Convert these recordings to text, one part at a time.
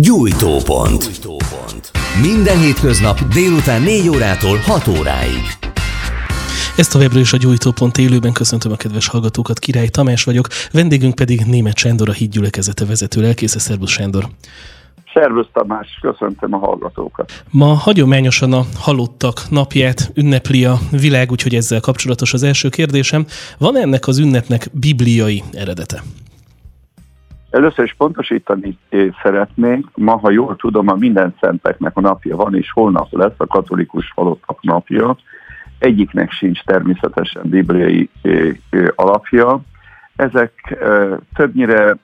Gyújtópont. Minden hétköznap délután 4 órától 6 óráig. Ez továbbra is a Gyújtópont élőben köszöntöm a kedves hallgatókat, Király Tamás vagyok, vendégünk pedig Német Sándor, a hídgyülekezete vezető lelkésze. Szervusz Sándor! Szervusz Tamás, köszöntöm a hallgatókat. Ma hagyományosan a halottak napját ünnepli a világ, úgyhogy ezzel kapcsolatos az első kérdésem. Van ennek az ünnepnek bibliai eredete? Először is pontosítani szeretnénk, ma, ha jól tudom, a minden szenteknek a napja van, és holnap lesz a katolikus halottak napja. Egyiknek sincs természetesen bibliai alapja. Ezek többnyire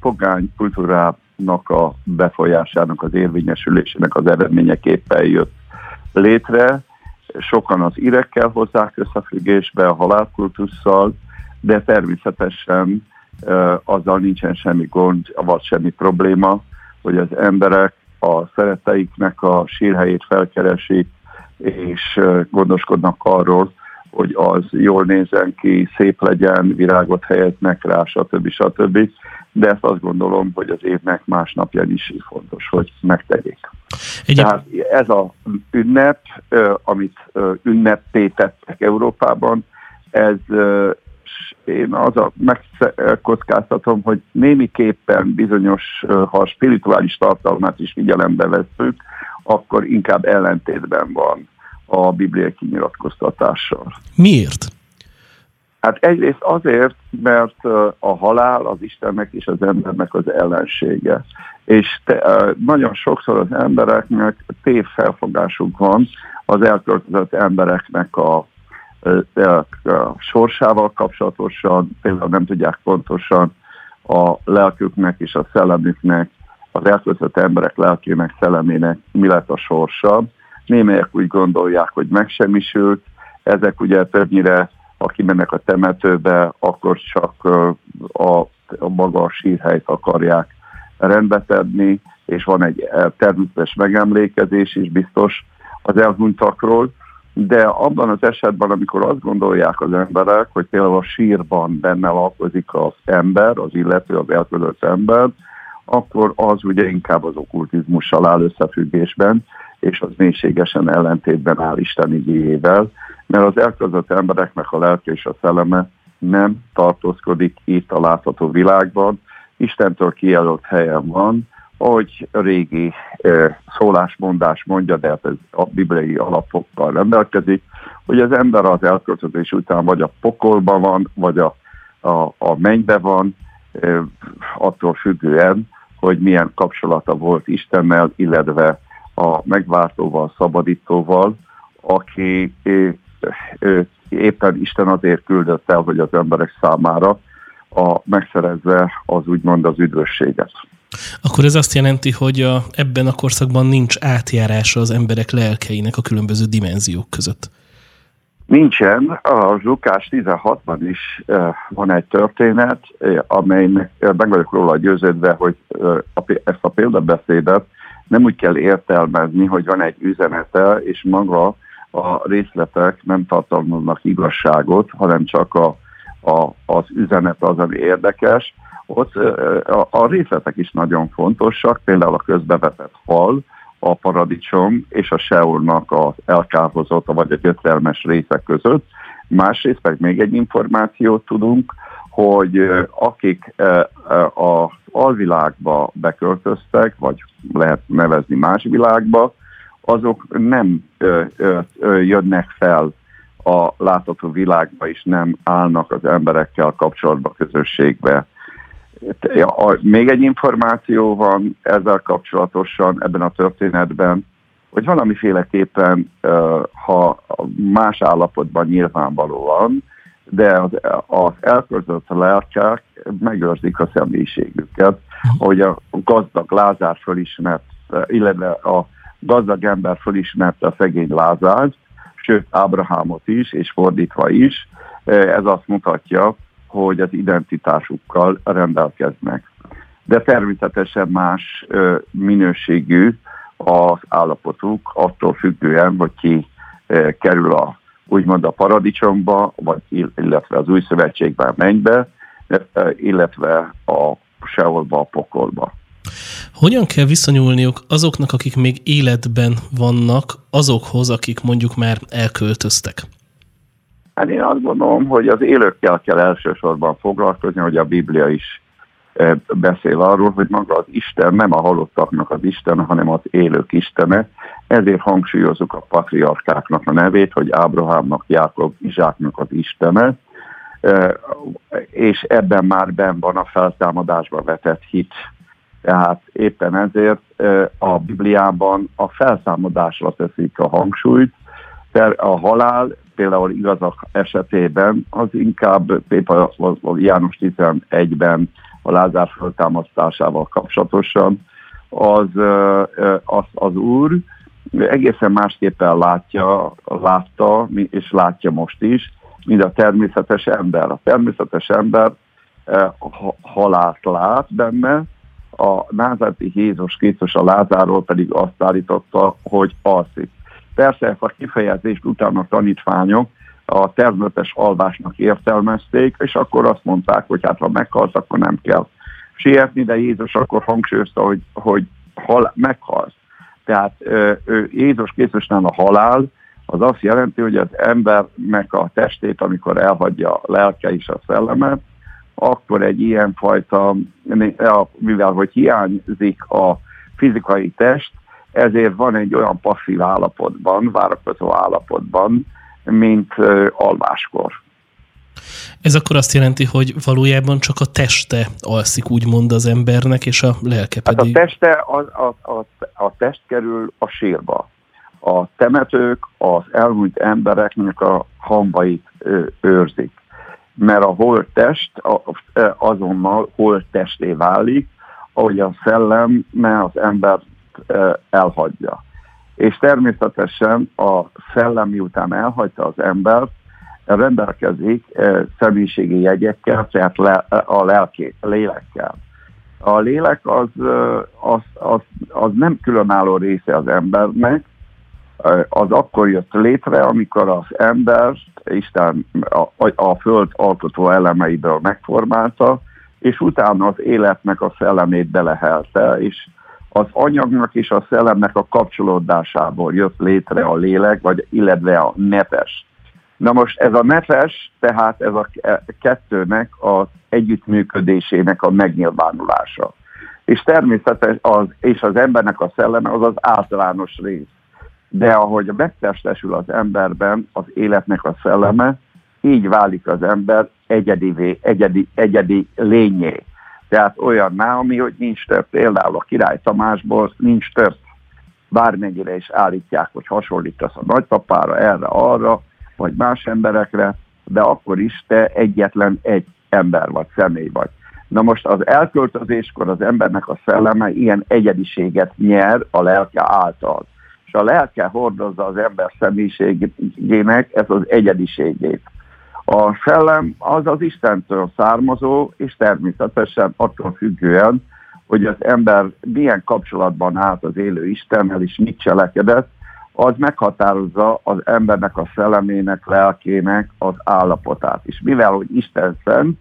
pogány kultúrának a befolyásának, az érvényesülésének az eredményeképpen jött létre. Sokan az irekkel hozzák összefüggésbe, a halálkultusszal, de természetesen azzal nincsen semmi gond, vagy semmi probléma, hogy az emberek a szeretteiknek a sírhelyét felkeresik, és gondoskodnak arról, hogy az jól nézzen ki, szép legyen, virágot helyeznek rá, stb. stb. De ezt azt gondolom, hogy az évnek más napján is fontos, hogy megtegyék. Egyéb... Tehát ez a ünnep, amit ünnepté tettek Európában, ez én az a megkockáztatom, hogy némiképpen bizonyos, ha a spirituális tartalmát is figyelembe veszünk, akkor inkább ellentétben van a bibliai kinyilatkoztatással. Miért? Hát egyrészt azért, mert a halál az Istennek és az embernek az ellensége. És te, nagyon sokszor az embereknek tévfelfogásuk van az elköltözött embereknek a a sorsával kapcsolatosan, például nem tudják pontosan a lelküknek és a szellemüknek, az elköltött emberek lelkének, szellemének mi lett a sorsa. Némelyek úgy gondolják, hogy megsemmisült, ezek ugye többnyire, ha kimennek a temetőbe, akkor csak a, a maga a sírhelyt akarják rendbe tenni, és van egy természetes megemlékezés is biztos az elhunytakról, de abban az esetben, amikor azt gondolják az emberek, hogy például a sírban benne lakozik az ember, az illető, az elkölött ember, akkor az ugye inkább az okkultizmussal áll összefüggésben, és az mélységesen ellentétben áll Isten igényével, mert az elközött embereknek a lelke és a szelleme nem tartózkodik itt a látható világban, Istentől kijelölt helyen van, ahogy a régi szólásmondás mondja, de hát ez a bibliai alapokkal rendelkezik, hogy az ember az elköltözés után vagy a pokolban van, vagy a, a, a mennybe van, attól függően, hogy milyen kapcsolata volt Istennel, illetve a megváltóval, szabadítóval, aki éppen Isten azért küldött el, hogy az emberek számára a, megszerezze az úgymond az üdvösséget. Akkor ez azt jelenti, hogy a, ebben a korszakban nincs átjárása az emberek lelkeinek a különböző dimenziók között. Nincsen. A Zsukás 16-ban is van egy történet, amelynek meg vagyok róla győződve, hogy ezt a példabeszédet nem úgy kell értelmezni, hogy van egy üzenete, és maga a részletek nem tartalmaznak igazságot, hanem csak a, a, az üzenet az, ami érdekes, ott a, részletek is nagyon fontosak, például a közbevetett hal, a paradicsom és a seolnak az elkározott vagy a gyötrelmes részek között. Másrészt pedig még egy információt tudunk, hogy akik az alvilágba beköltöztek, vagy lehet nevezni más világba, azok nem jönnek fel a látható világba, és nem állnak az emberekkel kapcsolatba, közösségbe. Ja, még egy információ van ezzel kapcsolatosan ebben a történetben, hogy valamiféleképpen, ha más állapotban nyilvánvalóan, de az, az elköltött lelkek megőrzik a személyiségüket, hogy a gazdag Lázár fölismert, illetve a gazdag ember fölismerte a szegény Lázár, sőt Ábrahámot is, és fordítva is. Ez azt mutatja, hogy az identitásukkal rendelkeznek. De természetesen más minőségű az állapotuk, attól függően, hogy ki kerül a úgymond a paradicsomba, vagy illetve az új szövetségben mennybe, illetve a seholba, a pokolba. Hogyan kell viszonyulniuk azoknak, akik még életben vannak, azokhoz, akik mondjuk már elköltöztek? Hát én azt gondolom, hogy az élőkkel kell elsősorban foglalkozni, hogy a Biblia is e, beszél arról, hogy maga az Isten nem a halottaknak az Isten, hanem az élők Istene. Ezért hangsúlyozunk a patriarkáknak a nevét, hogy Ábrahámnak, Jákob, Izsáknak az Istene, e, és ebben már ben van a feltámadásba vetett hit. Tehát éppen ezért e, a Bibliában a feltámadásra teszik a hangsúlyt, a halál például igazak esetében az inkább például János 11-ben a Lázár föltámasztásával kapcsolatosan az, az, az úr egészen másképpen látja, látta, és látja most is, mint a természetes ember. A természetes ember halált lát benne, a názárti Jézus Krisztus a Lázáról pedig azt állította, hogy alszik. Persze ezt a kifejezést utána a tanítványok a termőtes alvásnak értelmezték, és akkor azt mondták, hogy hát ha meghalsz, akkor nem kell sietni, de Jézus akkor hangsúlyozta, hogy, hogy hal, meghalsz. Tehát ő, Jézus Krisztusnál a halál az azt jelenti, hogy az embernek a testét, amikor elhagyja a lelke és a szellemet, akkor egy ilyen fajta, mivel hogy hiányzik a fizikai test, ezért van egy olyan passzív állapotban, várakozó állapotban, mint alváskor. Ez akkor azt jelenti, hogy valójában csak a teste alszik, úgymond az embernek, és a lelke pedig... Hát a teste, a, a, a, a test kerül a sírba. A temetők az elmúlt embereknek a hambait őrzik. Mert a holttest azonnal holttesté válik, ahogy a szellem, mert az ember elhagyja. És természetesen a szellem miután elhagyta az embert, rendelkezik személyiségi jegyekkel, tehát a lelké, lélekkel. A lélek az, az, az, az nem különálló része az embernek, az akkor jött létre, amikor az ember Isten a, a föld alkotó elemeiből megformálta, és utána az életnek a szellemét belehelte, és az anyagnak és a szellemnek a kapcsolódásából jött létre a lélek, vagy illetve a nefes. Na most ez a nefes, tehát ez a kettőnek az együttműködésének a megnyilvánulása. És természetes az, és az embernek a szelleme az az általános rész. De ahogy megtestesül az emberben az életnek a szelleme, így válik az ember egyedi, egyedi, egyedi lényé. Tehát olyanná, ami, hogy nincs több. Például a király Tamásból nincs több. Bármennyire is állítják, hogy hasonlítasz a nagypapára, erre, arra, vagy más emberekre, de akkor is te egyetlen egy ember vagy, személy vagy. Na most az elköltözéskor az embernek a szelleme ilyen egyediséget nyer a lelke által. És a lelke hordozza az ember személyiségének ez az egyediségét. A szellem az az Istentől származó, és természetesen attól függően, hogy az ember milyen kapcsolatban állt az élő Istennel, és mit cselekedett, az meghatározza az embernek a szellemének, lelkének az állapotát. És mivel, hogy Isten szent,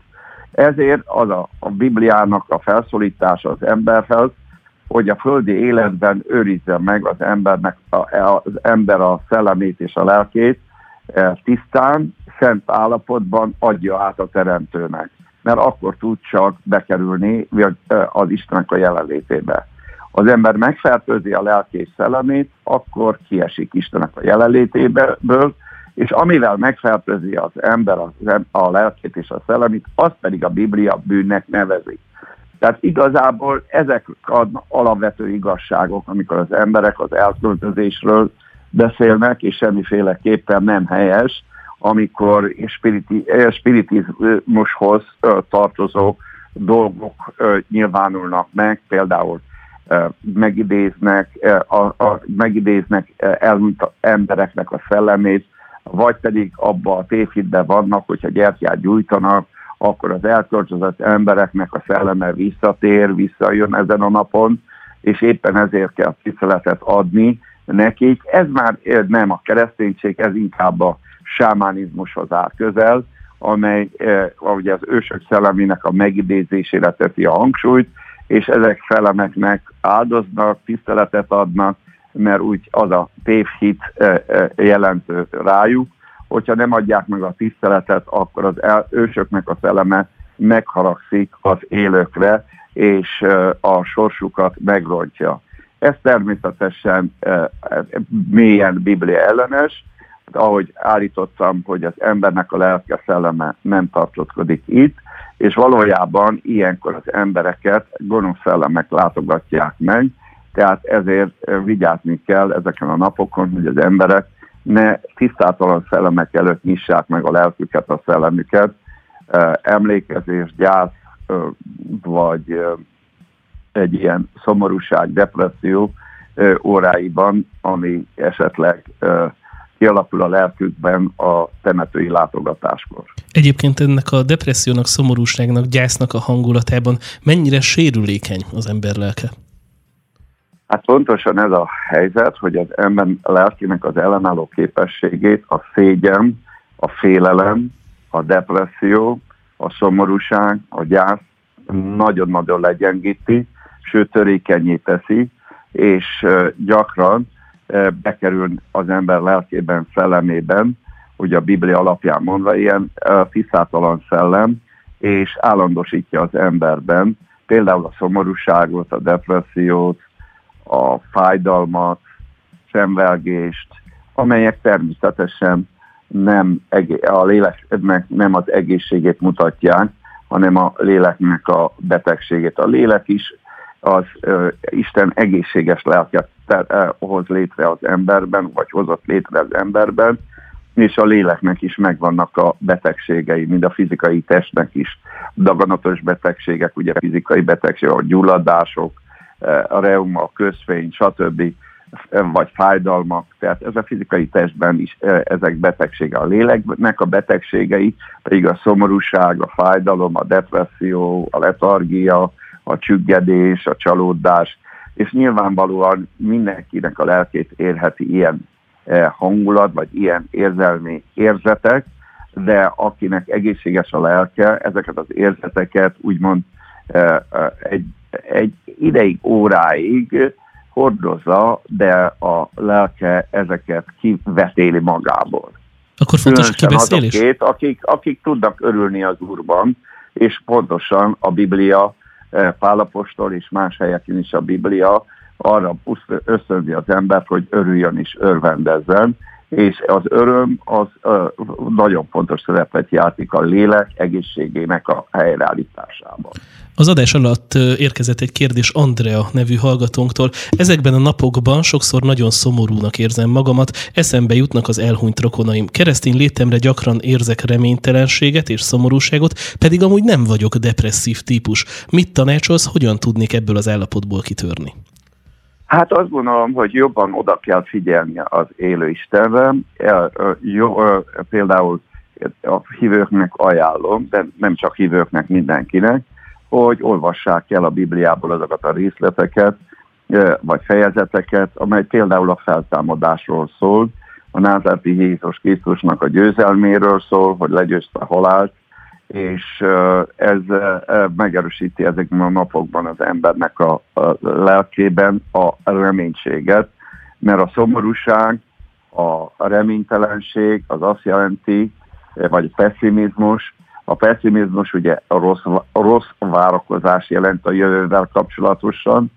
ezért az a, a Bibliának a felszólítása az emberhez, hogy a földi életben őrizze meg az embernek, a, az ember a szellemét és a lelkét tisztán, szent állapotban adja át a teremtőnek. Mert akkor tud csak bekerülni e, az Istennek a jelenlétébe az ember megfertőzi a lelki és szellemét, akkor kiesik Istenek a jelenlétéből, és amivel megfertőzi az ember a lelkét és a szellemét, azt pedig a Biblia bűnnek nevezi. Tehát igazából ezek az alapvető igazságok, amikor az emberek az elköltözésről beszélnek, és semmiféleképpen nem helyes, amikor spiriti, spiritizmushoz tartozó dolgok nyilvánulnak meg, például megidéznek, a, a, megidéznek elmúlt embereknek a szellemét, vagy pedig abba a tévhitben vannak, hogyha gyertyát gyújtanak, akkor az elköltözött embereknek a szelleme visszatér, visszajön ezen a napon, és éppen ezért kell tiszteletet adni nekik. Ez már nem a kereszténység, ez inkább a sámánizmushoz áll közel, amely eh, ugye az ősök szellemének a megidézésére teszi a hangsúlyt, és ezek felemeknek áldoznak, tiszteletet adnak, mert úgy az a tévhit jelentő rájuk, hogyha nem adják meg a tiszteletet, akkor az el, ősöknek a szelleme megharagszik az élőkre, és a sorsukat megrontja. Ez természetesen mélyen Biblia ellenes, ahogy állítottam, hogy az embernek a lelke szelleme nem tartózkodik itt, és valójában ilyenkor az embereket gonosz szellemek látogatják meg, tehát ezért vigyázni kell ezeken a napokon, hogy az emberek ne tisztátalan szellemek előtt nyissák meg a lelküket, a szellemüket, emlékezés, gyász, vagy egy ilyen szomorúság, depresszió óráiban, ami esetleg kialakul a lelkükben a temetői látogatáskor. Egyébként ennek a depressziónak, szomorúságnak, gyásznak a hangulatában mennyire sérülékeny az ember lelke? Hát pontosan ez a helyzet, hogy az ember lelkének az ellenálló képességét a szégyen, a félelem, a depresszió, a szomorúság, a gyász nagyon-nagyon legyengíti, sőt törékenyé teszi, és gyakran bekerül az ember lelkében, szellemében, ugye a Biblia alapján mondva, ilyen tisztátalan szellem, és állandosítja az emberben például a szomorúságot, a depressziót, a fájdalmat, szenvelgést, amelyek természetesen nem a léleknek nem az egészségét mutatják, hanem a léleknek a betegségét. A lélek is az uh, Isten egészséges lelket uh, hoz létre az emberben, vagy hozott létre az emberben, és a léleknek is megvannak a betegségei, mind a fizikai testnek is. Daganatos betegségek, ugye fizikai betegségek, a gyulladások, a reuma, a közfény, stb., vagy fájdalmak, tehát ez a fizikai testben is ezek betegsége. A léleknek a betegségei pedig a szomorúság, a fájdalom, a depresszió, a letargia, a csüggedés, a csalódás, és nyilvánvalóan mindenkinek a lelkét érheti ilyen hangulat, vagy ilyen érzelmi érzetek, de akinek egészséges a lelke, ezeket az érzeteket úgymond egy egy ideig, óráig hordozza, de a lelke ezeket kivetéli magából. Akkor fontos a kibeszélés? Azokét, akik, akik tudnak örülni az Úrban, és pontosan a Biblia, eh, Pálapostól és más helyeken is a Biblia arra ösztönzi az embert, hogy örüljön és örvendezzen, és az öröm az ö, nagyon fontos szerepet játszik a lélek egészségének a helyreállításában. Az adás alatt érkezett egy kérdés Andrea nevű hallgatónktól. Ezekben a napokban sokszor nagyon szomorúnak érzem magamat, eszembe jutnak az elhunyt rokonaim. Keresztény létemre gyakran érzek reménytelenséget és szomorúságot, pedig amúgy nem vagyok depresszív típus. Mit tanácsolsz, hogyan tudnék ebből az állapotból kitörni? Hát azt gondolom, hogy jobban oda kell figyelni az élő Istenre. Jó, például a hívőknek ajánlom, de nem csak hívőknek, mindenkinek, hogy olvassák el a Bibliából azokat a részleteket, vagy fejezeteket, amely például a feltámadásról szól, a názárti Jézus Krisztusnak a győzelméről szól, hogy legyőzte a halált, és ez megerősíti ezekben a napokban az embernek a, lelkében a reménységet, mert a szomorúság, a reménytelenség az azt jelenti, vagy a pessimizmus, a pessimizmus ugye a rossz, a rossz várakozás jelent a jövővel kapcsolatosan,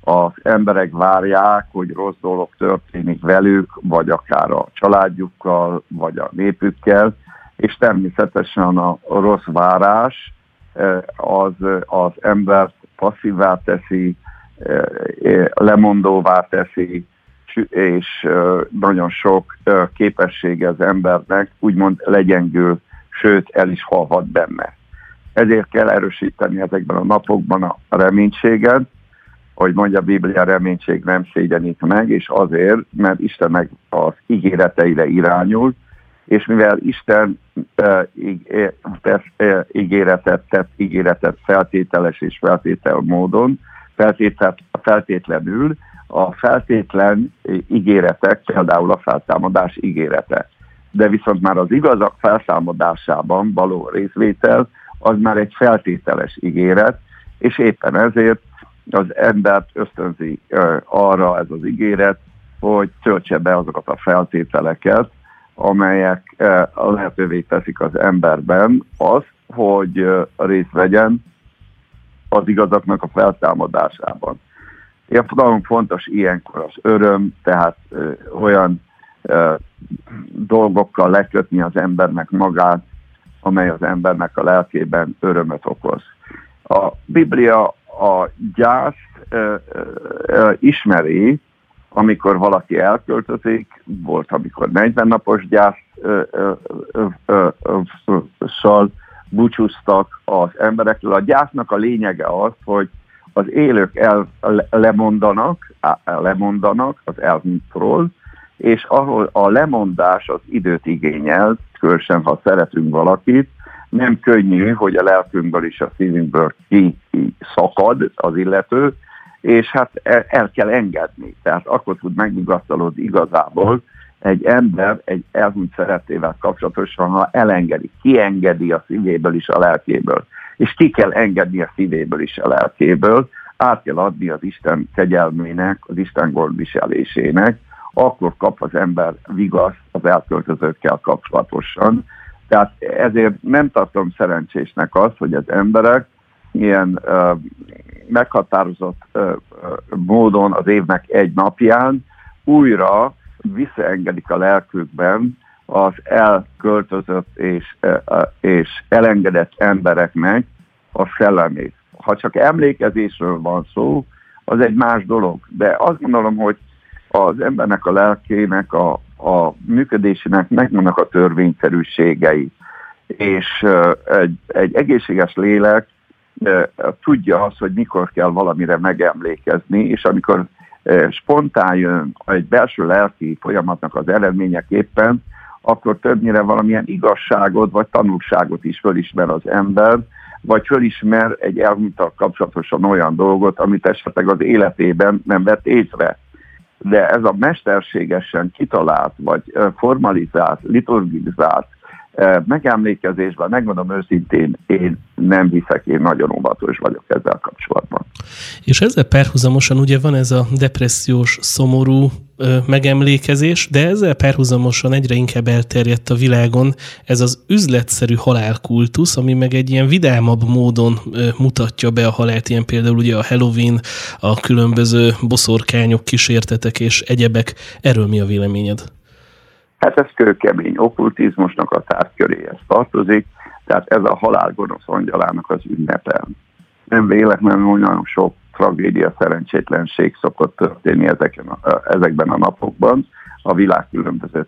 az emberek várják, hogy rossz dolog történik velük, vagy akár a családjukkal, vagy a népükkel, és természetesen a rossz várás eh, az az embert passzívvá teszi, eh, eh, lemondóvá teszi, és nagyon sok képessége az embernek úgymond legyengül, sőt el is halhat benne. Ezért kell erősíteni ezekben a napokban a reménységet, hogy mondja a Biblia, reménység nem szégyenít meg, és azért, mert Istennek az ígéreteire irányul, és mivel Isten ígéretet tett, ígéretet feltételes és feltétel módon, feltétel, feltétlenül a feltétlen ígéretek, például a feltámadás ígérete. De viszont már az igazak felszámodásában való részvétel, az már egy feltételes ígéret, és éppen ezért az embert ösztönzi arra ez az ígéret, hogy töltse be azokat a feltételeket, amelyek lehetővé teszik az emberben azt, hogy részt vegyen az igazaknak a feltámadásában. Nagyon fontos ilyenkor az öröm, tehát ö, olyan ö, dolgokkal lekötni az embernek magát, amely az embernek a lelkében örömet okoz. A Biblia a gyászt ö, ö, ismeri, amikor valaki elköltözik, volt, amikor 40 napos gyászt búcsúztak az emberekről. A gyásznak a lényege az, hogy az élők el, lemondanak, lemondanak az elhunytról, és ahol a lemondás az időt igényel, különösen ha szeretünk valakit, nem könnyű, hogy a lelkünkből és a szívünkből ki, ki szakad az illető, és hát el, el kell engedni. Tehát akkor tud megnyugasztalódni igazából egy ember egy elhunyt szeretével kapcsolatosan, ha elengedi, kiengedi a szívéből is a lelkéből és ki kell engedni a szívéből is a lelkéből, át kell adni az Isten kegyelmének, az Isten gondviselésének, akkor kap az ember vigaszt az elköltözőkkel kapcsolatosan. Tehát ezért nem tartom szerencsésnek azt, hogy az emberek ilyen uh, meghatározott módon az évnek egy napján újra visszaengedik a lelkükben az elköltözött és, és elengedett embereknek a szellemét. Ha csak emlékezésről van szó, az egy más dolog. De azt gondolom, hogy az embernek a lelkének, a, a működésének megvannak a törvényszerűségei. És egy, egy egészséges lélek tudja azt, hogy mikor kell valamire megemlékezni, és amikor spontán jön egy belső lelki folyamatnak az eredményeképpen, akkor többnyire valamilyen igazságot vagy tanulságot is fölismer az ember, vagy fölismer egy elmúltal kapcsolatosan olyan dolgot, amit esetleg az életében nem vett észre. De ez a mesterségesen kitalált, vagy formalizált, liturgizált megemlékezésben, megmondom őszintén, én nem hiszek, én nagyon óvatos vagyok ezzel kapcsolatban. És ezzel párhuzamosan ugye van ez a depressziós, szomorú ö, megemlékezés, de ezzel párhuzamosan egyre inkább elterjedt a világon ez az üzletszerű halálkultusz, ami meg egy ilyen vidámabb módon ö, mutatja be a halált, ilyen például ugye a Halloween, a különböző boszorkányok, kísértetek és egyebek. Erről mi a véleményed? Hát ez kőkemény okkultizmusnak a tárgyköréhez tartozik, tehát ez a halál gonosz angyalának az ünnepe. Nem véletlenül nagyon sok tragédia, szerencsétlenség szokott történni ezeken a, ezekben a napokban, a világ különböző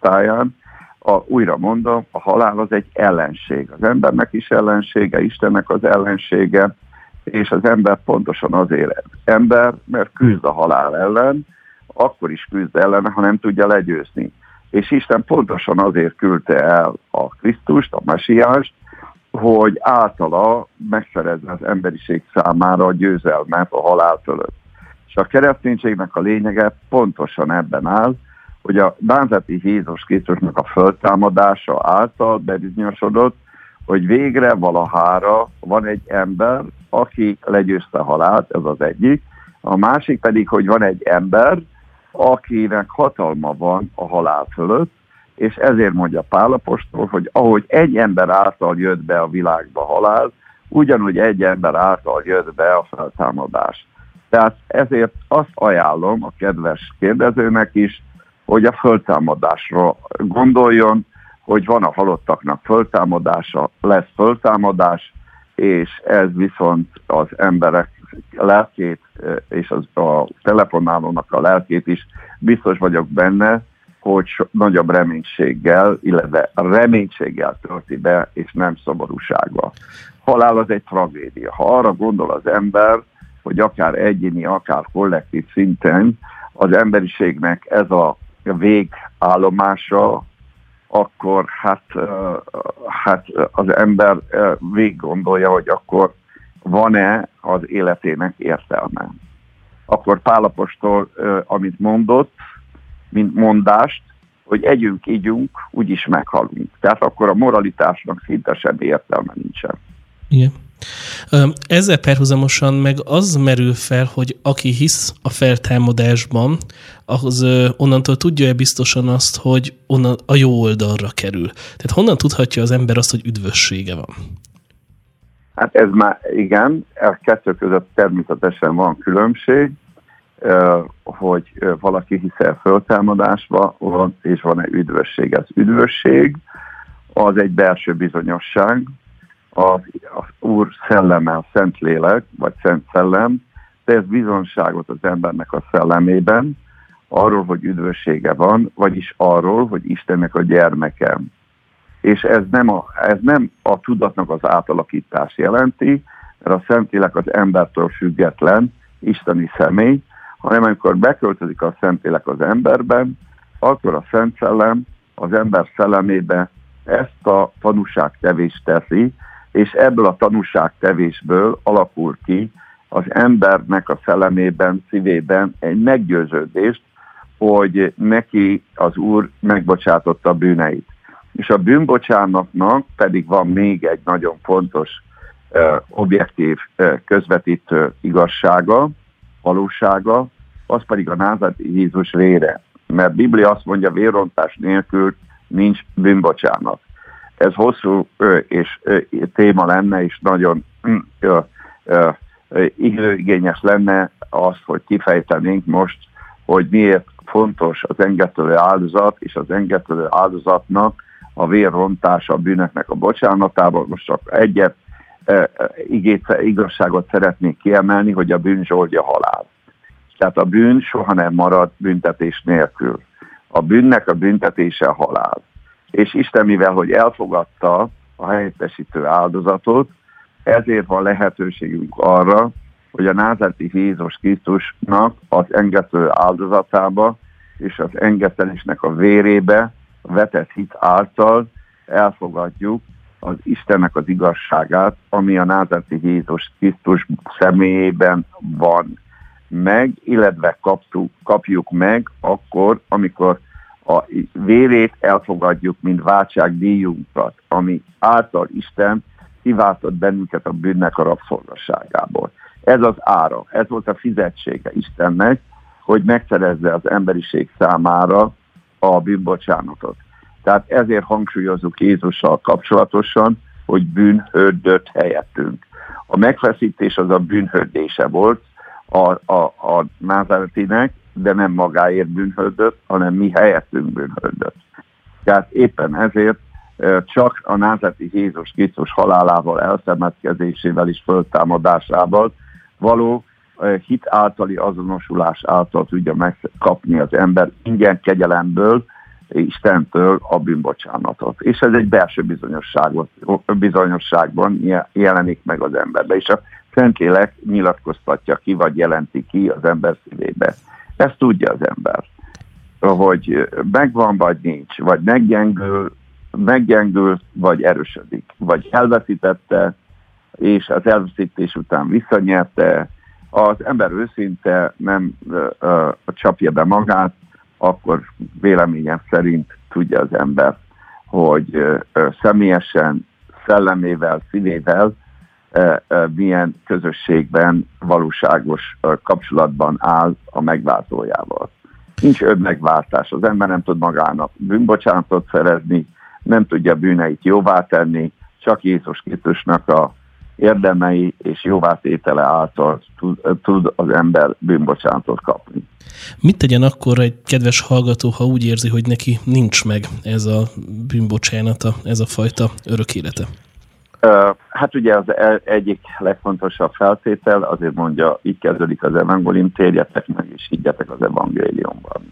táján. A, újra mondom, a halál az egy ellenség. Az embernek is ellensége, Istennek az ellensége, és az ember pontosan azért ember, mert küzd a halál ellen, akkor is küzd ellen, ha nem tudja legyőzni és Isten pontosan azért küldte el a Krisztust, a Mesiást, hogy általa megszerezze az emberiség számára a győzelmet a halál fölött. És a kereszténységnek a lényege pontosan ebben áll, hogy a Bánzeti Jézus Krisztusnak a föltámadása által bebizonyosodott, hogy végre valahára van egy ember, aki legyőzte halált, ez az egyik, a másik pedig, hogy van egy ember, akinek hatalma van a halál fölött, és ezért mondja Pálapostól, hogy ahogy egy ember által jött be a világba halál, ugyanúgy egy ember által jött be a feltámadás. Tehát ezért azt ajánlom a kedves kérdezőnek is, hogy a föltámadásra gondoljon, hogy van a halottaknak föltámadása, lesz föltámadás, és ez viszont az emberek lelkét és az, a telefonálónak a lelkét is biztos vagyok benne, hogy nagyobb reménységgel, illetve reménységgel tölti be, és nem szomorúsággal. Halál az egy tragédia. Ha arra gondol az ember, hogy akár egyéni, akár kollektív szinten az emberiségnek ez a végállomása, akkor hát, hát az ember végig gondolja, hogy akkor van-e az életének értelme. Akkor Pálapostól, amit mondott, mint mondást, hogy együnk, ígyunk, úgyis meghalunk. Tehát akkor a moralitásnak szinte semmi értelme nincsen. Igen. Ezzel perhuzamosan meg az merül fel, hogy aki hisz a feltámadásban, az onnantól tudja-e biztosan azt, hogy onnan a jó oldalra kerül. Tehát honnan tudhatja az ember azt, hogy üdvössége van? Hát ez már igen, a kettő között természetesen van különbség, hogy valaki hiszel föltámadásba, és van-e üdvösség. Az üdvösség az egy belső bizonyosság, az, az Úr szelleme, a Szentlélek, vagy Szent Szellem tesz bizonságot az embernek a szellemében, arról, hogy üdvössége van, vagyis arról, hogy Istennek a gyermeke. És ez nem a, ez nem a tudatnak az átalakítás jelenti, mert a Szentlélek az embertől független, isteni személy, hanem amikor beköltözik a Szentlélek az emberben, akkor a Szent Szellem az ember szellemébe ezt a tanúságtevést teszi, és ebből a tanúságtevésből alakul ki az embernek a szellemében, szívében egy meggyőződést, hogy neki az Úr megbocsátotta a bűneit. És a bűnbocsánatnak pedig van még egy nagyon fontos objektív közvetítő igazsága, valósága, az pedig a názati Jézus vére. Mert Biblia azt mondja, vérontás nélkül nincs bűnbocsánat. Ez hosszú és téma lenne, és nagyon időigényes lenne az, hogy kifejtenénk most, hogy miért fontos az engedtelő áldozat, és az engedtelő áldozatnak a vérrontása a bűnöknek a bocsánatában. Most csak egyet igét, igazságot szeretnék kiemelni, hogy a bűn zsoldja halál. Tehát a bűn soha nem marad büntetés nélkül. A bűnnek a büntetése a halál. És Isten, mivel hogy elfogadta a helyettesítő áldozatot, ezért van lehetőségünk arra, hogy a názati Jézus Krisztusnak az engedő áldozatába és az engedtelésnek a vérébe vetett hit által elfogadjuk az Istennek az igazságát, ami a názati Jézus Krisztus személyében van meg, illetve kaptuk, kapjuk meg akkor, amikor a vérét elfogadjuk, mint váltságdíjunkat, ami által Isten kiváltott bennünket a bűnnek a rabszolgasságából. Ez az ára, ez volt a fizetsége Istennek, hogy megszerezze az emberiség számára a bűnbocsánatot. Tehát ezért hangsúlyozzuk Jézussal kapcsolatosan, hogy bűnhördött helyettünk. A megfeszítés az a bűnhördése volt, a, a, a názáretinek, de nem magáért bűnhődött, hanem mi helyettünk bűnhődött. Tehát éppen ezért csak a názeti Jézus Krisztus halálával, elszemetkezésével és föltámadásával való hit általi azonosulás által tudja megkapni az ember ingyen kegyelemből, Istentől a bűnbocsánatot. És ez egy belső bizonyosságban jelenik meg az emberbe. És a Szentlélek nyilatkoztatja ki, vagy jelenti ki az ember szívébe. Ezt tudja az ember, hogy megvan, vagy nincs, vagy meggyengül, meggyengül, vagy erősödik, vagy elveszítette, és az elveszítés után visszanyerte, az ember őszinte nem ö, ö, csapja be magát, akkor véleményem szerint tudja az ember, hogy ö, ö, személyesen, szellemével, színével milyen közösségben, valóságos kapcsolatban áll a megváltójával. Nincs önmegváltás, az ember nem tud magának bűnbocsánatot szerezni, nem tudja bűneit jóvá tenni, csak Jézus Krisztusnak a érdemei és jóvátétele által tud, az ember bűnbocsánatot kapni. Mit tegyen akkor egy kedves hallgató, ha úgy érzi, hogy neki nincs meg ez a bűnbocsánata, ez a fajta örök élete? Hát ugye az e- egyik legfontosabb feltétel, azért mondja, így kezdődik az evangélium, térjetek meg és higgyetek az evangéliumban.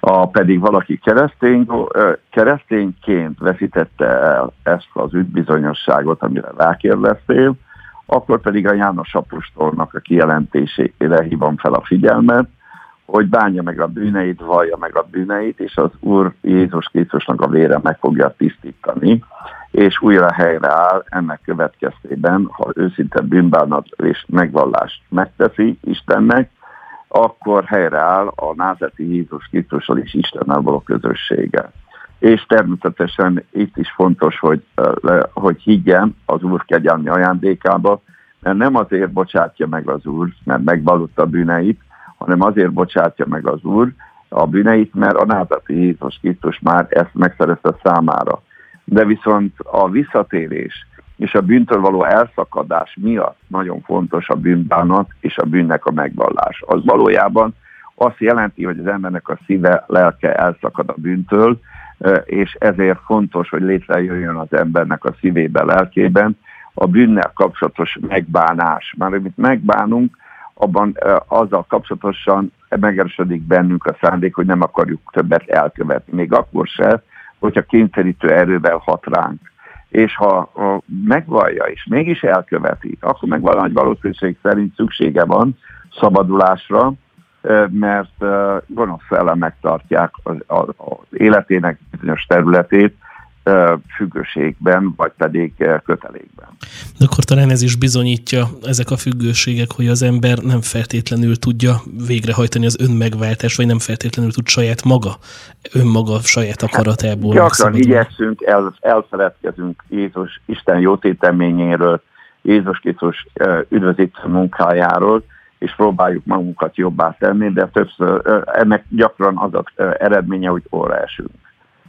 A pedig valaki keresztény, keresztényként veszítette el ezt az üdbizonyosságot, amire rákérdeztél, akkor pedig a János Apostolnak a kijelentésére hívom fel a figyelmet, hogy bánja meg a bűneit, vallja meg a bűneit, és az Úr Jézus Krisztusnak a vére meg fogja tisztítani és újra helyreáll ennek következtében, ha őszinte bűnbánat és megvallást megteszi Istennek, akkor helyreáll a názeti Jézus Krisztussal és Istennel való közössége. és természetesen itt is fontos, hogy, hogy higgyen az Úr kegyelmi ajándékába, mert nem azért bocsátja meg az Úr, mert megvalutta bűneit, hanem azért bocsátja meg az Úr a bűneit, mert a názati Jézus Krisztus már ezt megszerezte számára. De viszont a visszatérés és a bűntől való elszakadás miatt nagyon fontos a bűnbánat és a bűnnek a megvallás. Az valójában azt jelenti, hogy az embernek a szíve, lelke elszakad a bűntől, és ezért fontos, hogy létrejöjjön az embernek a szívébe, lelkében a bűnnel kapcsolatos megbánás. Már amit megbánunk, abban azzal kapcsolatosan megerősödik bennünk a szándék, hogy nem akarjuk többet elkövetni. Még akkor se, hogyha kényszerítő erővel hat ránk. És ha, ha megvallja és mégis elköveti, akkor meg valahogy valószínűség szerint szüksége van szabadulásra, mert gonosz szellemek tartják az, az, életének bizonyos területét, függőségben, vagy pedig kötelékben. De akkor talán ez is bizonyítja ezek a függőségek, hogy az ember nem feltétlenül tudja végrehajtani az önmegváltást, vagy nem feltétlenül tud saját maga, önmaga saját akaratából. Hát, gyakran igyekszünk, el, elfeledkezünk Jézus Isten jótéteményéről, Jézus Krisztus üdvözítő munkájáról, és próbáljuk magunkat jobbá tenni, de többször ennek gyakran az az eredménye, hogy óra esünk.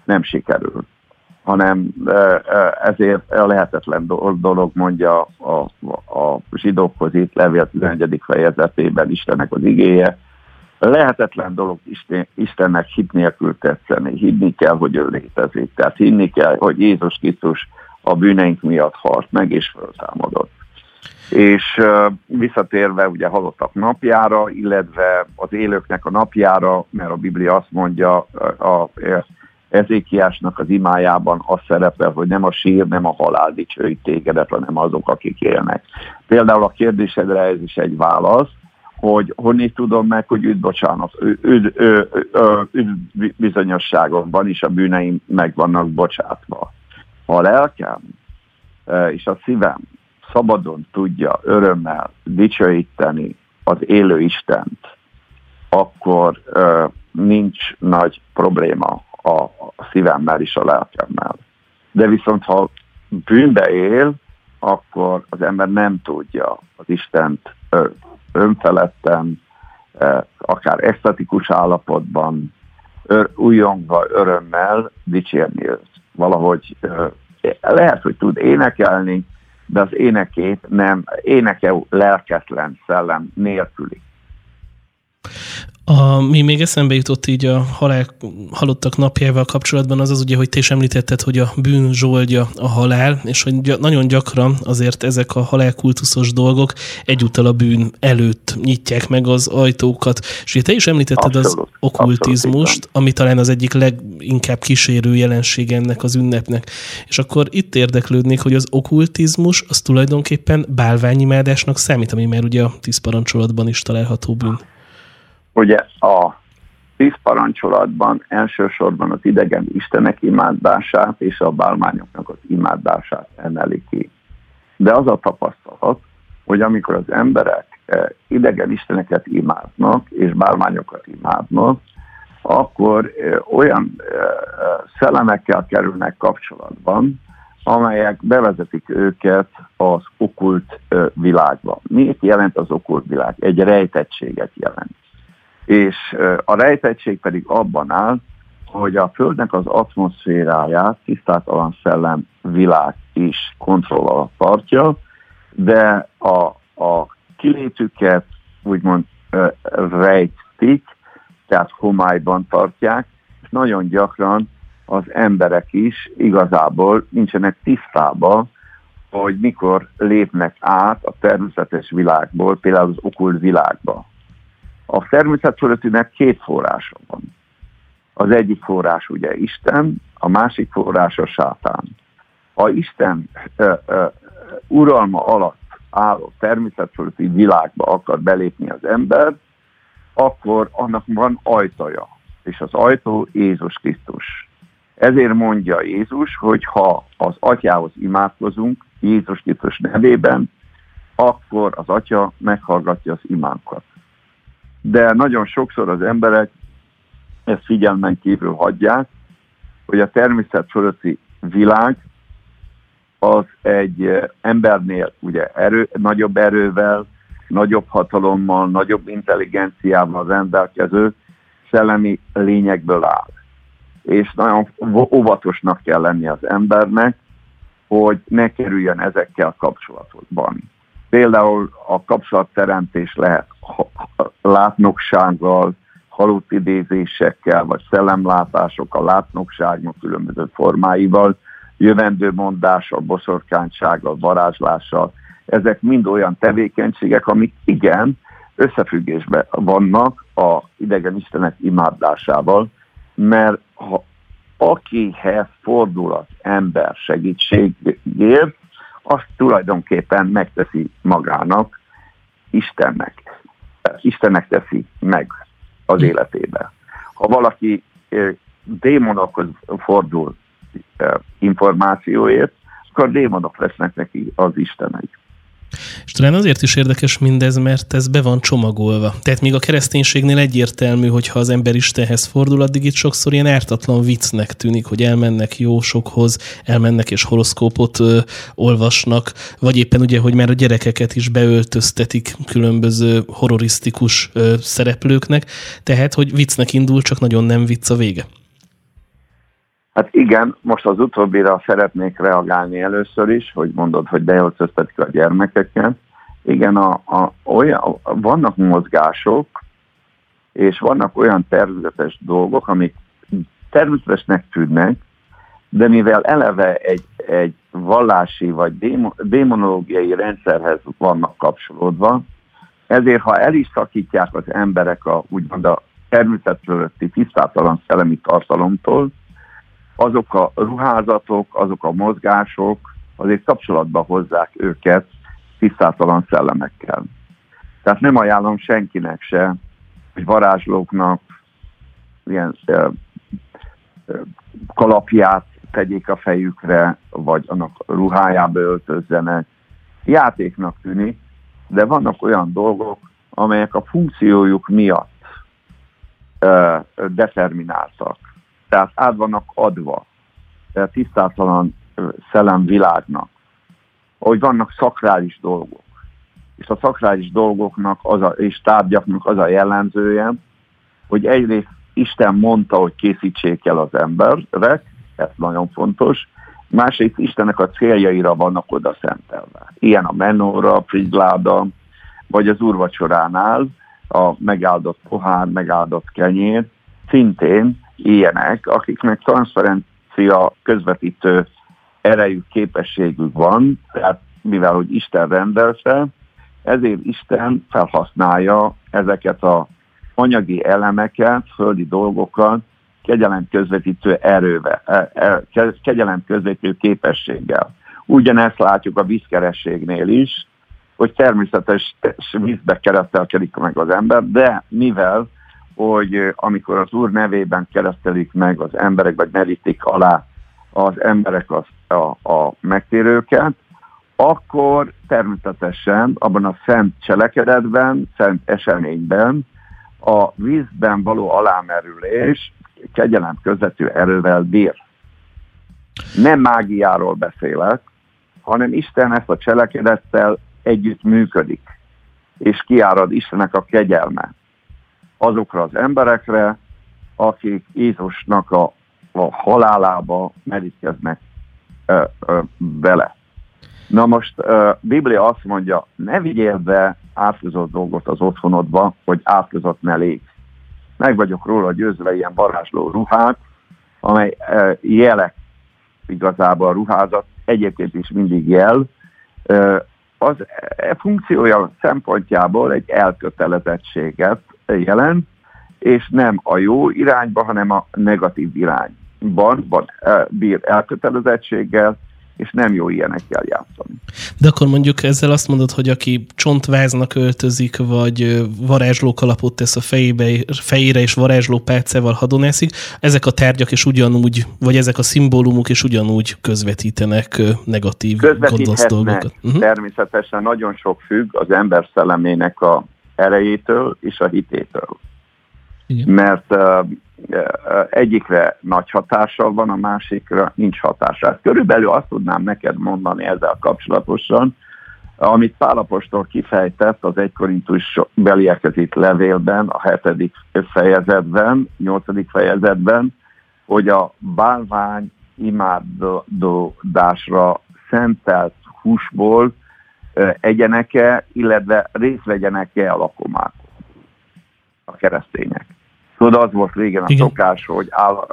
Nem sikerül hanem ezért a lehetetlen dolog mondja a, a zsidókhoz itt levél 11. fejezetében Istennek az igéje. Lehetetlen dolog Isten, Istennek hit nélkül tetszeni. Hinni kell, hogy ő létezik. Tehát hinni kell, hogy Jézus Krisztus a bűneink miatt halt meg és föltámadott. És visszatérve ugye halottak napjára, illetve az élőknek a napjára, mert a Biblia azt mondja, a, a, Ezékiásnak az imájában az szerepel, hogy nem a sír, nem a halál dicsőít tégedet, hanem azok, akik élnek. Például a kérdésedre ez is egy válasz, hogy honnét tudom meg, hogy üdv bocsánat, üdv, üdv, üdv bizonyosságomban is a bűneim meg vannak bocsátva. Ha a lelkem és a szívem szabadon tudja örömmel dicsőíteni az élő Istent, akkor nincs nagy probléma a szívemmel és a lelkemmel. De viszont ha bűnbe él, akkor az ember nem tudja az Istent önfeledten, akár esztetikus állapotban, újongva, örömmel dicsérni őt. Valahogy lehet, hogy tud énekelni, de az énekét nem, éneke lelketlen szellem nélküli. Ami még eszembe jutott így a halál, halottak napjával kapcsolatban, az az ugye, hogy te is említetted, hogy a bűn zsoldja a halál, és hogy nagyon gyakran azért ezek a halálkultuszos dolgok egyúttal a bűn előtt nyitják meg az ajtókat. És ugye te is említetted abszolút, az okkultizmust, abszolút, ami talán az egyik leginkább kísérő jelenség ennek az ünnepnek. És akkor itt érdeklődnék, hogy az okkultizmus az tulajdonképpen bálványimádásnak számít, ami már ugye a tíz parancsolatban is található bűn. Ugye a tíz parancsolatban elsősorban az idegen istenek imádását és a bálmányoknak az imádását emeli ki. De az a tapasztalat, hogy amikor az emberek eh, idegen isteneket imádnak és bálmányokat imádnak, akkor eh, olyan eh, szellemekkel kerülnek kapcsolatban, amelyek bevezetik őket az okult világba. Mit jelent az okult világ? Egy rejtettséget jelent és a rejtettség pedig abban áll, hogy a Földnek az atmoszféráját tisztátalan szellem világ is kontroll alatt tartja, de a, a kilétüket úgymond rejtik, tehát homályban tartják, és nagyon gyakran az emberek is igazából nincsenek tisztában, hogy mikor lépnek át a természetes világból, például az okult világba. A természet fölöttinek két forrása van. Az egyik forrás ugye Isten, a másik forrás a sátán. Ha Isten uh, uh, uralma alatt álló természet fölötti világba akar belépni az ember, akkor annak van ajtaja, és az ajtó Jézus Krisztus. Ezért mondja Jézus, hogy ha az atyához imádkozunk Jézus Krisztus nevében, akkor az atya meghallgatja az imánkat de nagyon sokszor az emberek ezt figyelmen kívül hagyják, hogy a természet fölötti világ az egy embernél ugye erő, nagyobb erővel, nagyobb hatalommal, nagyobb intelligenciával rendelkező szellemi lényekből áll. És nagyon óvatosnak kell lenni az embernek, hogy ne kerüljön ezekkel kapcsolatban. Például a kapcsolatteremtés lehet látnoksággal, halott idézésekkel, vagy szellemlátásokkal, látnokságnak különböző formáival, jövendő mondással, boszorkánysággal, varázslással. Ezek mind olyan tevékenységek, amik igen, összefüggésben vannak a idegen istenek imádásával, mert ha akihez fordul az ember segítségért, azt tulajdonképpen megteszi magának Istennek. Istennek teszi meg az életébe. Ha valaki démonokhoz fordul információért, akkor démonok lesznek neki az istenei. És talán azért is érdekes mindez, mert ez be van csomagolva. Tehát még a kereszténységnél egyértelmű, hogy ha az ember Istenhez fordul, addig itt sokszor ilyen ártatlan viccnek tűnik, hogy elmennek jósokhoz, elmennek és horoszkópot ö, olvasnak, vagy éppen ugye, hogy már a gyerekeket is beöltöztetik különböző horrorisztikus ö, szereplőknek, tehát, hogy viccnek indul, csak nagyon nem vicc a vége. Hát igen, most az utóbbira szeretnék reagálni először is, hogy mondod, hogy beöltöztetik a gyermekeket. Igen, a, a, olyan, vannak mozgások, és vannak olyan természetes dolgok, amik természetesnek tűnnek, de mivel eleve egy, egy vallási vagy démonológiai rendszerhez vannak kapcsolódva, ezért ha el is szakítják az emberek a úgymond a természet fölötti tisztátalan szellemi tartalomtól, azok a ruházatok, azok a mozgások azért kapcsolatba hozzák őket tisztátalan szellemekkel. Tehát nem ajánlom senkinek se, hogy varázslóknak ilyen ö, ö, kalapját tegyék a fejükre, vagy annak ruhájába öltözzenek. Játéknak tűnik, de vannak olyan dolgok, amelyek a funkciójuk miatt ö, determináltak tehát át vannak adva tehát tisztátalan szellemvilágnak, hogy vannak szakrális dolgok. És a szakrális dolgoknak az a, és tárgyaknak az a jellemzője, hogy egyrészt Isten mondta, hogy készítsék el az emberek, ez nagyon fontos, másrészt Istennek a céljaira vannak oda szentelve. Ilyen a menóra, a prizláda, vagy az úrvacsoránál a megáldott pohár, megáldott kenyér, szintén ilyenek, akiknek transzferencia közvetítő erejű képességük van, tehát mivel hogy Isten rendelte, ezért Isten felhasználja ezeket a anyagi elemeket, földi dolgokat kegyelem közvetítő erővel, e, e, kegyelem közvetítő képességgel. Ugyanezt látjuk a vízkerességnél is, hogy természetes vízbe keresztelkedik meg az ember, de mivel hogy amikor az Úr nevében keresztelik meg az emberek, vagy merítik alá az emberek az, a, a megtérőket, akkor természetesen abban a szent cselekedetben, szent eseményben a vízben való alámerülés kegyelem közvető erővel bír. Nem mágiáról beszélek, hanem Isten ezt a cselekedettel együtt működik, és kiárad Istennek a kegyelme azokra az emberekre, akik Jézusnak a, a halálába merítkeznek ö, ö, bele. Na most a Biblia azt mondja, ne vigyél be átkozott dolgot az otthonodba, hogy átkozott ne légy. Meg vagyok róla győzve ilyen varázsló ruhák, amely jelek igazából a ruházat, egyébként is mindig jel, az e funkciója szempontjából egy elkötelezettséget jelent, és nem a jó irányba, hanem a negatív irányban van, e, bír elkötelezettséggel, és nem jó ilyenekkel játszani. De akkor mondjuk ezzel azt mondod, hogy aki csontváznak öltözik, vagy varázslókalapot tesz a fejébe, fejére, és varázsló pálcával hadonászik, ezek a tárgyak is ugyanúgy, vagy ezek a szimbólumok is ugyanúgy közvetítenek negatív gonosz dolgokat. Uh-huh. Természetesen nagyon sok függ az ember szellemének a erejétől és a hitétől. Igen. Mert uh, egyikre nagy hatással van, a másikra nincs hatása. Körülbelül azt tudnám neked mondani ezzel kapcsolatosan, amit Pálapostól kifejtett az egykorintus beliekhez itt levélben, a hetedik fejezetben, nyolcadik fejezetben, hogy a bálvány imádásra szentelt húsból egyenek-e, illetve részt vegyenek-e a lakomákon, a keresztények. Tudod, az volt régen a Igen. szokás, hogy áll,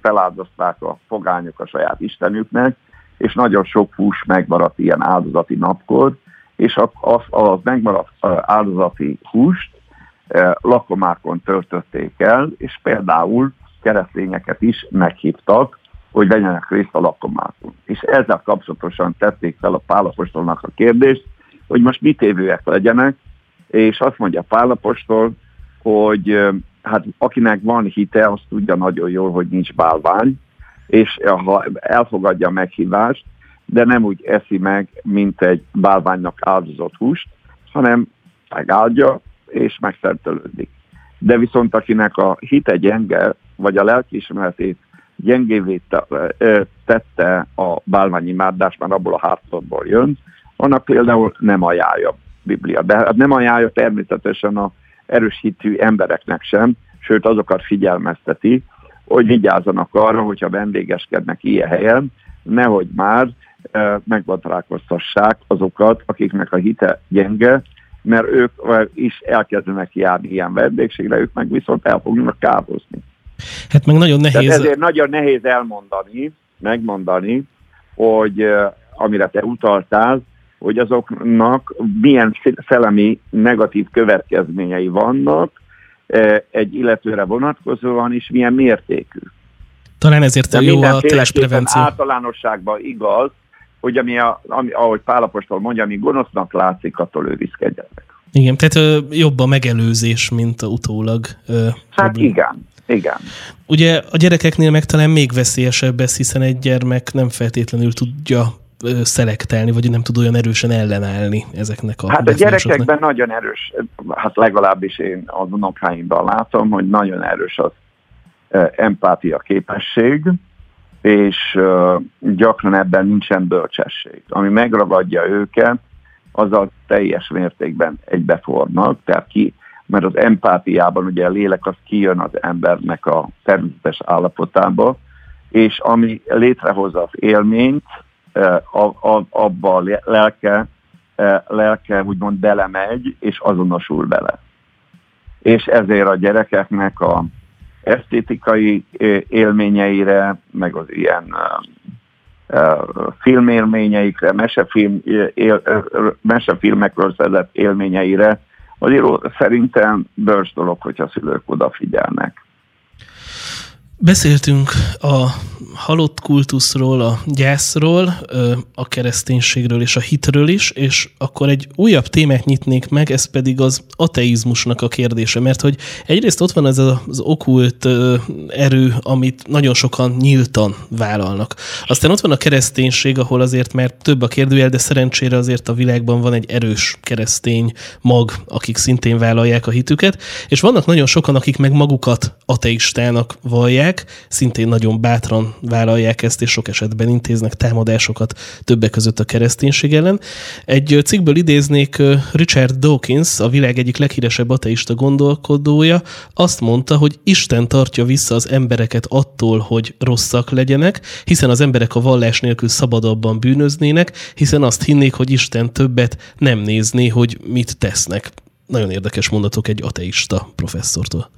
feláldozták a fogányok a saját istenüknek, és nagyon sok hús megmaradt ilyen áldozati napkor, és az, az megmaradt áldozati húst lakomákon töltötték el, és például keresztényeket is meghívtak, hogy vegyenek részt a lakomákon. És ezzel kapcsolatosan tették fel a Pálapostolnak a kérdést, hogy most mit évőek legyenek, és azt mondja Pálapostól, hogy hát akinek van hite, az tudja nagyon jól, hogy nincs bálvány, és ha elfogadja a meghívást, de nem úgy eszi meg, mint egy bálványnak áldozott húst, hanem megáldja és megszentelődik. De viszont akinek a hite gyenge, vagy a lelkiismeretét gyengévé tette a bálványimádás, már abból a hátszatból jön, annak például nem ajánlja a Biblia. De hát nem ajánlja természetesen a erős hitű embereknek sem, sőt azokat figyelmezteti, hogy vigyázzanak arra, hogyha vendégeskednek ilyen helyen, nehogy már megbatrálkoztassák azokat, akiknek a hite gyenge, mert ők is elkezdenek járni ilyen vendégségre, ők meg viszont el fognak kározni. Hát meg nagyon nehéz. Tehát ezért nagyon nehéz elmondani, megmondani, hogy amire te utaltál, hogy azoknak milyen szellemi negatív következményei vannak egy illetőre vonatkozóan, is milyen mértékű. Talán ezért a jó a prevenció. általánosságban igaz, hogy ami, a, ami ahogy Pálapostól mondja, ami gonosznak látszik, attól őrizkedjenek. Igen, tehát ö, jobb a megelőzés, mint a utólag. Ö, hát problém. igen, igen. Ugye a gyerekeknél meg talán még veszélyesebb ez, hiszen egy gyermek nem feltétlenül tudja szelektálni, vagy nem tud olyan erősen ellenállni ezeknek a Hát a gyerekekben nagyon erős, hát legalábbis én az unokáimban látom, hogy nagyon erős az empátia képesség, és gyakran ebben nincsen bölcsesség. Ami megragadja őket, az a teljes mértékben egybefornak, tehát ki, mert az empátiában ugye a lélek az kijön az embernek a természetes állapotába, és ami létrehozza az élményt, abba a lelke, lelke úgymond belemegy, és azonosul vele. És ezért a gyerekeknek a esztétikai élményeire, meg az ilyen filmélményeikre, mesefilm, él, mesefilmekről szedett élményeire, azért szerintem bős dolog, hogyha szülők odafigyelnek. Beszéltünk a halott kultuszról, a gyászról, a kereszténységről és a hitről is, és akkor egy újabb témát nyitnék meg, ez pedig az ateizmusnak a kérdése, mert hogy egyrészt ott van ez az okult erő, amit nagyon sokan nyíltan vállalnak. Aztán ott van a kereszténység, ahol azért mert több a kérdőjel, de szerencsére azért a világban van egy erős keresztény mag, akik szintén vállalják a hitüket, és vannak nagyon sokan, akik meg magukat ateistának vallják, szintén nagyon bátran vállalják ezt, és sok esetben intéznek támadásokat többek között a kereszténység ellen. Egy cikkből idéznék Richard Dawkins, a világ egyik leghíresebb ateista gondolkodója, azt mondta, hogy Isten tartja vissza az embereket attól, hogy rosszak legyenek, hiszen az emberek a vallás nélkül szabadabban bűnöznének, hiszen azt hinnék, hogy Isten többet nem nézné, hogy mit tesznek. Nagyon érdekes mondatok egy ateista professzortól.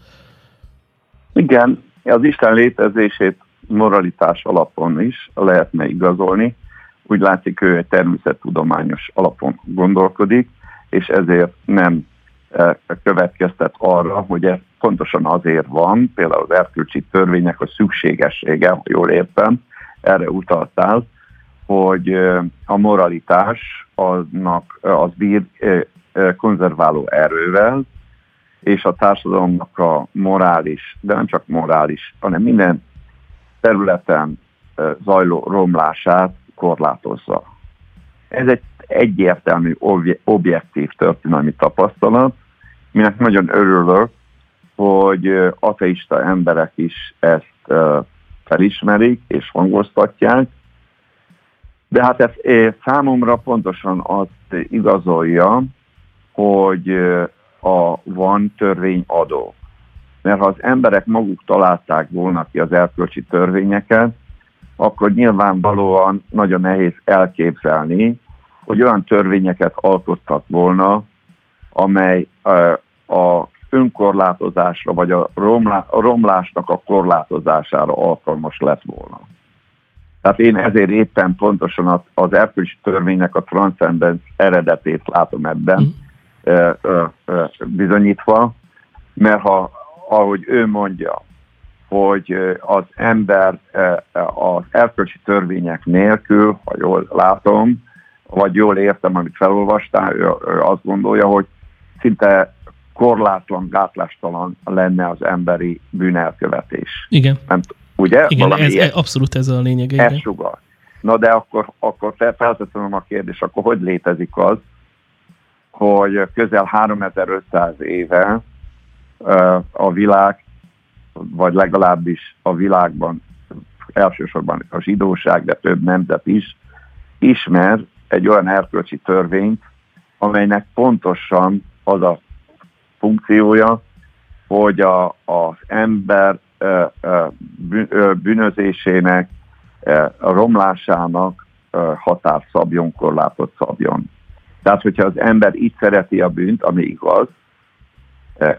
Igen, az Isten létezését moralitás alapon is lehetne igazolni. Úgy látszik, ő egy természettudományos alapon gondolkodik, és ezért nem e, következtet arra, hogy ez pontosan azért van, például az erkölcsi törvények a szükségessége, ha jól értem, erre utaltál, hogy e, a moralitás aznak, az bír e, konzerváló erővel, és a társadalomnak a morális, de nem csak morális, hanem minden területen zajló romlását korlátozza. Ez egy egyértelmű, objektív történelmi tapasztalat, minek nagyon örülök, hogy ateista emberek is ezt felismerik és hangoztatják, de hát ez számomra pontosan azt igazolja, hogy a, van törvényadó. Mert ha az emberek maguk találták volna ki az erkölcsi törvényeket, akkor nyilvánvalóan nagyon nehéz elképzelni, hogy olyan törvényeket alkottak volna, amely a önkorlátozásra, vagy a, romlá, a romlásnak a korlátozására alkalmas lett volna. Tehát én ezért éppen pontosan az, az erkölcsi törvénynek a transzcendens eredetét látom ebben mm. Bizonyítva, mert ha, ahogy ő mondja, hogy az ember az erkölcsi törvények nélkül, ha jól látom, vagy jól értem, amit felolvastál, ő, azt gondolja, hogy szinte korlátlan, gátlástalan lenne az emberi bűnelkövetés. Igen. Nem, ugye? Igen, ez, ez, abszolút ez a lényeg. Ez sugal. Na de akkor, akkor felteszem a kérdést, akkor hogy létezik az, hogy közel 3500 éve a világ, vagy legalábbis a világban elsősorban a zsidóság, de több nemzet is ismer egy olyan erkölcsi törvényt, amelynek pontosan az a funkciója, hogy a, az ember bűnözésének, a romlásának határ szabjon, korlátot szabjon. Tehát, hogyha az ember így szereti a bűnt, ami igaz,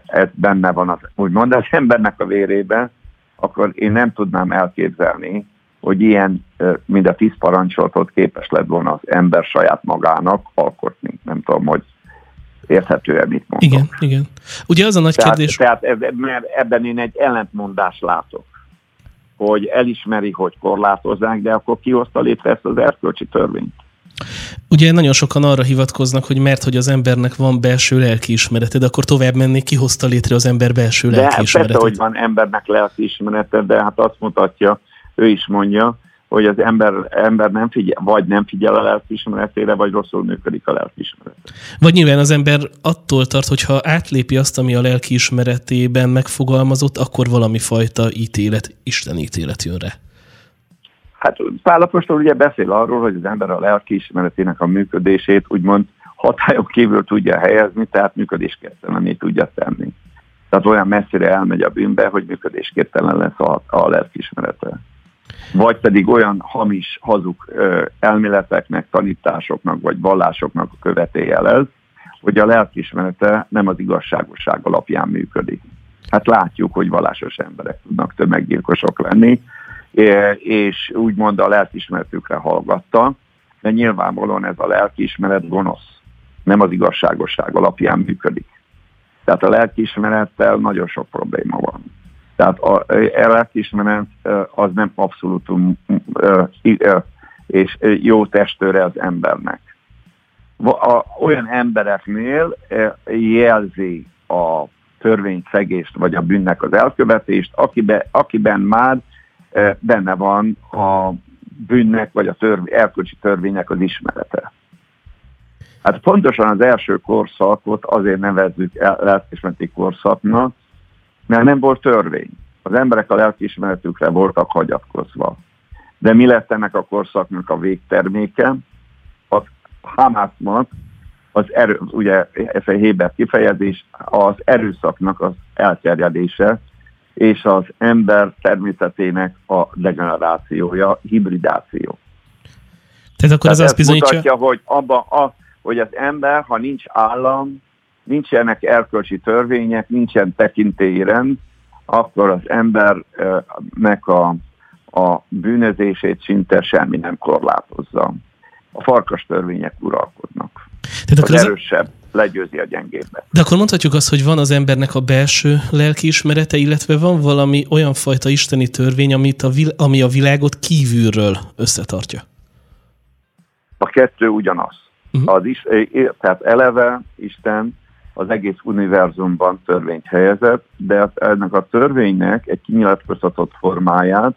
ez benne van az, úgymond az embernek a vérében, akkor én nem tudnám elképzelni, hogy ilyen, mint a tíz parancsolatot képes lett volna az ember saját magának alkotni. Nem tudom, hogy érthető-e, mit mondok. Igen, igen. Ugye az a nagy tehát, kérdés... Tehát mert ebben én egy ellentmondást látok, hogy elismeri, hogy korlátozzák, de akkor ki hozta létre ezt az erkölcsi törvényt? Ugye nagyon sokan arra hivatkoznak, hogy mert hogy az embernek van belső lelkiismerete, de akkor tovább menni, ki hozta létre az ember belső lelkiismeretet? De persze, hogy van embernek lelkiismerete, de hát azt mutatja, ő is mondja, hogy az ember, ember nem figyel, vagy nem figyel a lelkiismeretére, vagy rosszul működik a lelkiismeret. Vagy nyilván az ember attól tart, hogy ha átlépi azt, ami a lelkiismeretében megfogalmazott, akkor valami fajta ítélet, Isten ítélet jön rá. Hát Pálapostól ugye beszél arról, hogy az ember a lelkiismeretének a működését úgymond hatályon kívül tudja helyezni, tehát működésképtelené tudja tenni. Tehát olyan messzire elmegy a bűnbe, hogy működésképtelen lesz a, a lelkiismerete vagy pedig olyan hamis, hazug elméleteknek, tanításoknak vagy vallásoknak a követéje lesz, hogy a lelkismerete nem az igazságosság alapján működik. Hát látjuk, hogy vallásos emberek tudnak tömeggyilkosok lenni, és úgymond a lelkismeretükre hallgatta, de nyilvánvalóan ez a lelkiismeret gonosz, nem az igazságosság alapján működik. Tehát a lelkiismerettel nagyon sok probléma van. Tehát a lelkiismeret az nem abszolút és jó testőre az embernek. Olyan embereknél jelzi a törvényszegést vagy a bűnnek az elkövetést, akiben, akiben már benne van a bűnnek vagy a törv, erkölcsi törvénynek az ismerete. Hát pontosan az első korszakot azért nevezzük lelkismereti korszaknak, mert nem volt törvény. Az emberek a lelkiismeretükre voltak hagyatkozva. De mi lett ennek a korszaknak a végterméke? Az Hamásznak az erő, ugye ez egy Héber kifejezés, az erőszaknak az elterjedése, és az ember természetének a degenerációja, hibridáció. Tehát akkor Tehát ez azt bizonyítja... mutatja, hogy, abba a, hogy az ember, ha nincs állam, nincsenek erkölcsi törvények, nincsen tekintélyi rend, akkor az embernek a, a bűnözését szinte semmi nem korlátozza. A farkas törvények uralkodnak. Tehát akkor az erősebb legyőzi a gyengébbet. De akkor mondhatjuk azt, hogy van az embernek a belső lelkiismerete, illetve van valami olyan fajta isteni törvény, amit a vil- ami a világot kívülről összetartja. A kettő ugyanaz. Uh-huh. Az is, tehát eleve Isten az egész univerzumban törvényt helyezett, de ennek a törvénynek egy kinyilatkoztatott formáját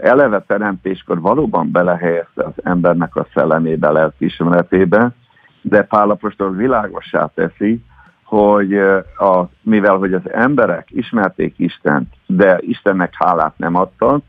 eleve teremtéskor valóban belehelyezte az embernek a szellemébe, lelkiismeretébe, de Pálapostól világosá teszi, hogy a, mivel hogy az emberek ismerték Istent, de Istennek hálát nem adtak,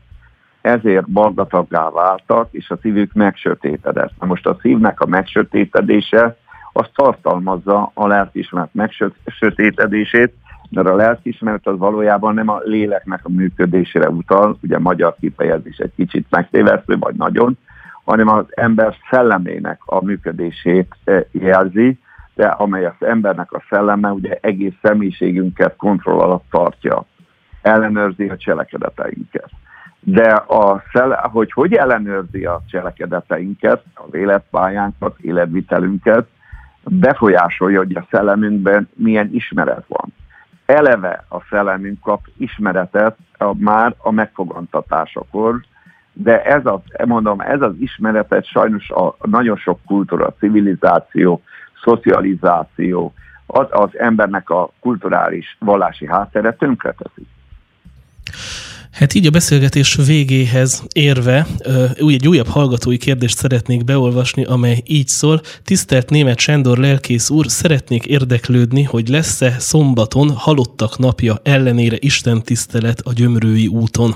ezért bardataggá váltak, és a szívük megsötétedett. Na most a szívnek a megsötétedése az tartalmazza a lelkismert megsötétedését, mert a lelkismeret az valójában nem a léleknek a működésére utal, ugye magyar kifejezés egy kicsit megtévesztő, vagy nagyon, hanem az ember szellemének a működését eh, jelzi, de amely az embernek a szelleme ugye egész személyiségünket kontroll alatt tartja, ellenőrzi a cselekedeteinket. De a szelle, hogy hogy ellenőrzi a cselekedeteinket, az életpályánkat, életvitelünket, befolyásolja, hogy a szellemünkben milyen ismeret van. Eleve a szellemünk kap ismeretet a, már a megfogantatásakor, de ez az, mondom, ez az ismeretet sajnos a nagyon sok kultúra, civilizáció, szocializáció, az, az embernek a kulturális, vallási háttere tönkreteszi. Hát így a beszélgetés végéhez érve úgy egy újabb hallgatói kérdést szeretnék beolvasni, amely így szól. Tisztelt német Sándor lelkész úr, szeretnék érdeklődni, hogy lesz-e szombaton halottak napja ellenére Isten tisztelet a gyömrői úton?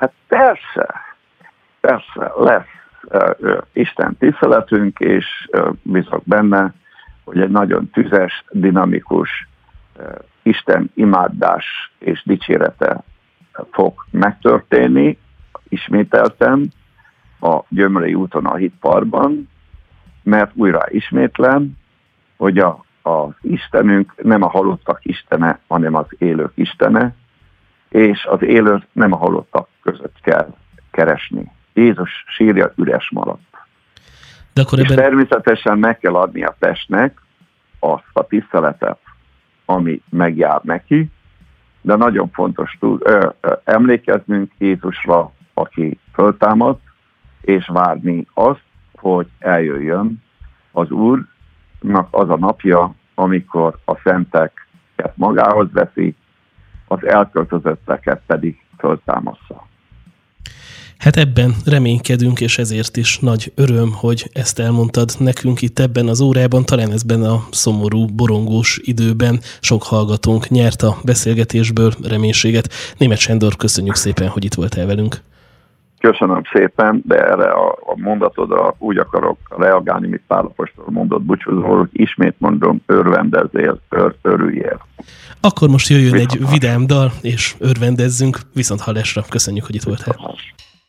Hát persze, persze lesz Isten tiszteletünk, és bízok benne, hogy egy nagyon tüzes, dinamikus Isten imádás és dicsérete fog megtörténni, ismételtem, a Gyömrei úton a hitparban, mert újra ismétlem, hogy a, az Istenünk nem a halottak Istene, hanem az élők Istene, és az élőt nem a halottak között kell keresni. Jézus sírja üres maradt. De akkor ebben... És természetesen meg kell adni a testnek azt a tiszteletet, ami megjár neki, de nagyon fontos tud, ö, ö, emlékeznünk Jézusra, aki föltámadt, és várni azt, hogy eljöjjön az Úrnak az a napja, amikor a szenteket magához veszi, az elköltözötteket pedig föltámassza. Hát ebben reménykedünk, és ezért is nagy öröm, hogy ezt elmondtad nekünk itt ebben az órában, talán ezben a szomorú, borongós időben sok hallgatónk nyert a beszélgetésből reménységet. Német Sándor, köszönjük szépen, hogy itt voltál velünk. Köszönöm szépen, de erre a, a mondatodra úgy akarok reagálni, mint Pálapostól mondott búcsúzóról, ismét mondom, örvendezzél, ör, örüljél. Akkor most jöjjön viszont egy vidám dal, és örvendezzünk, viszont hallásra. Köszönjük, hogy itt voltál.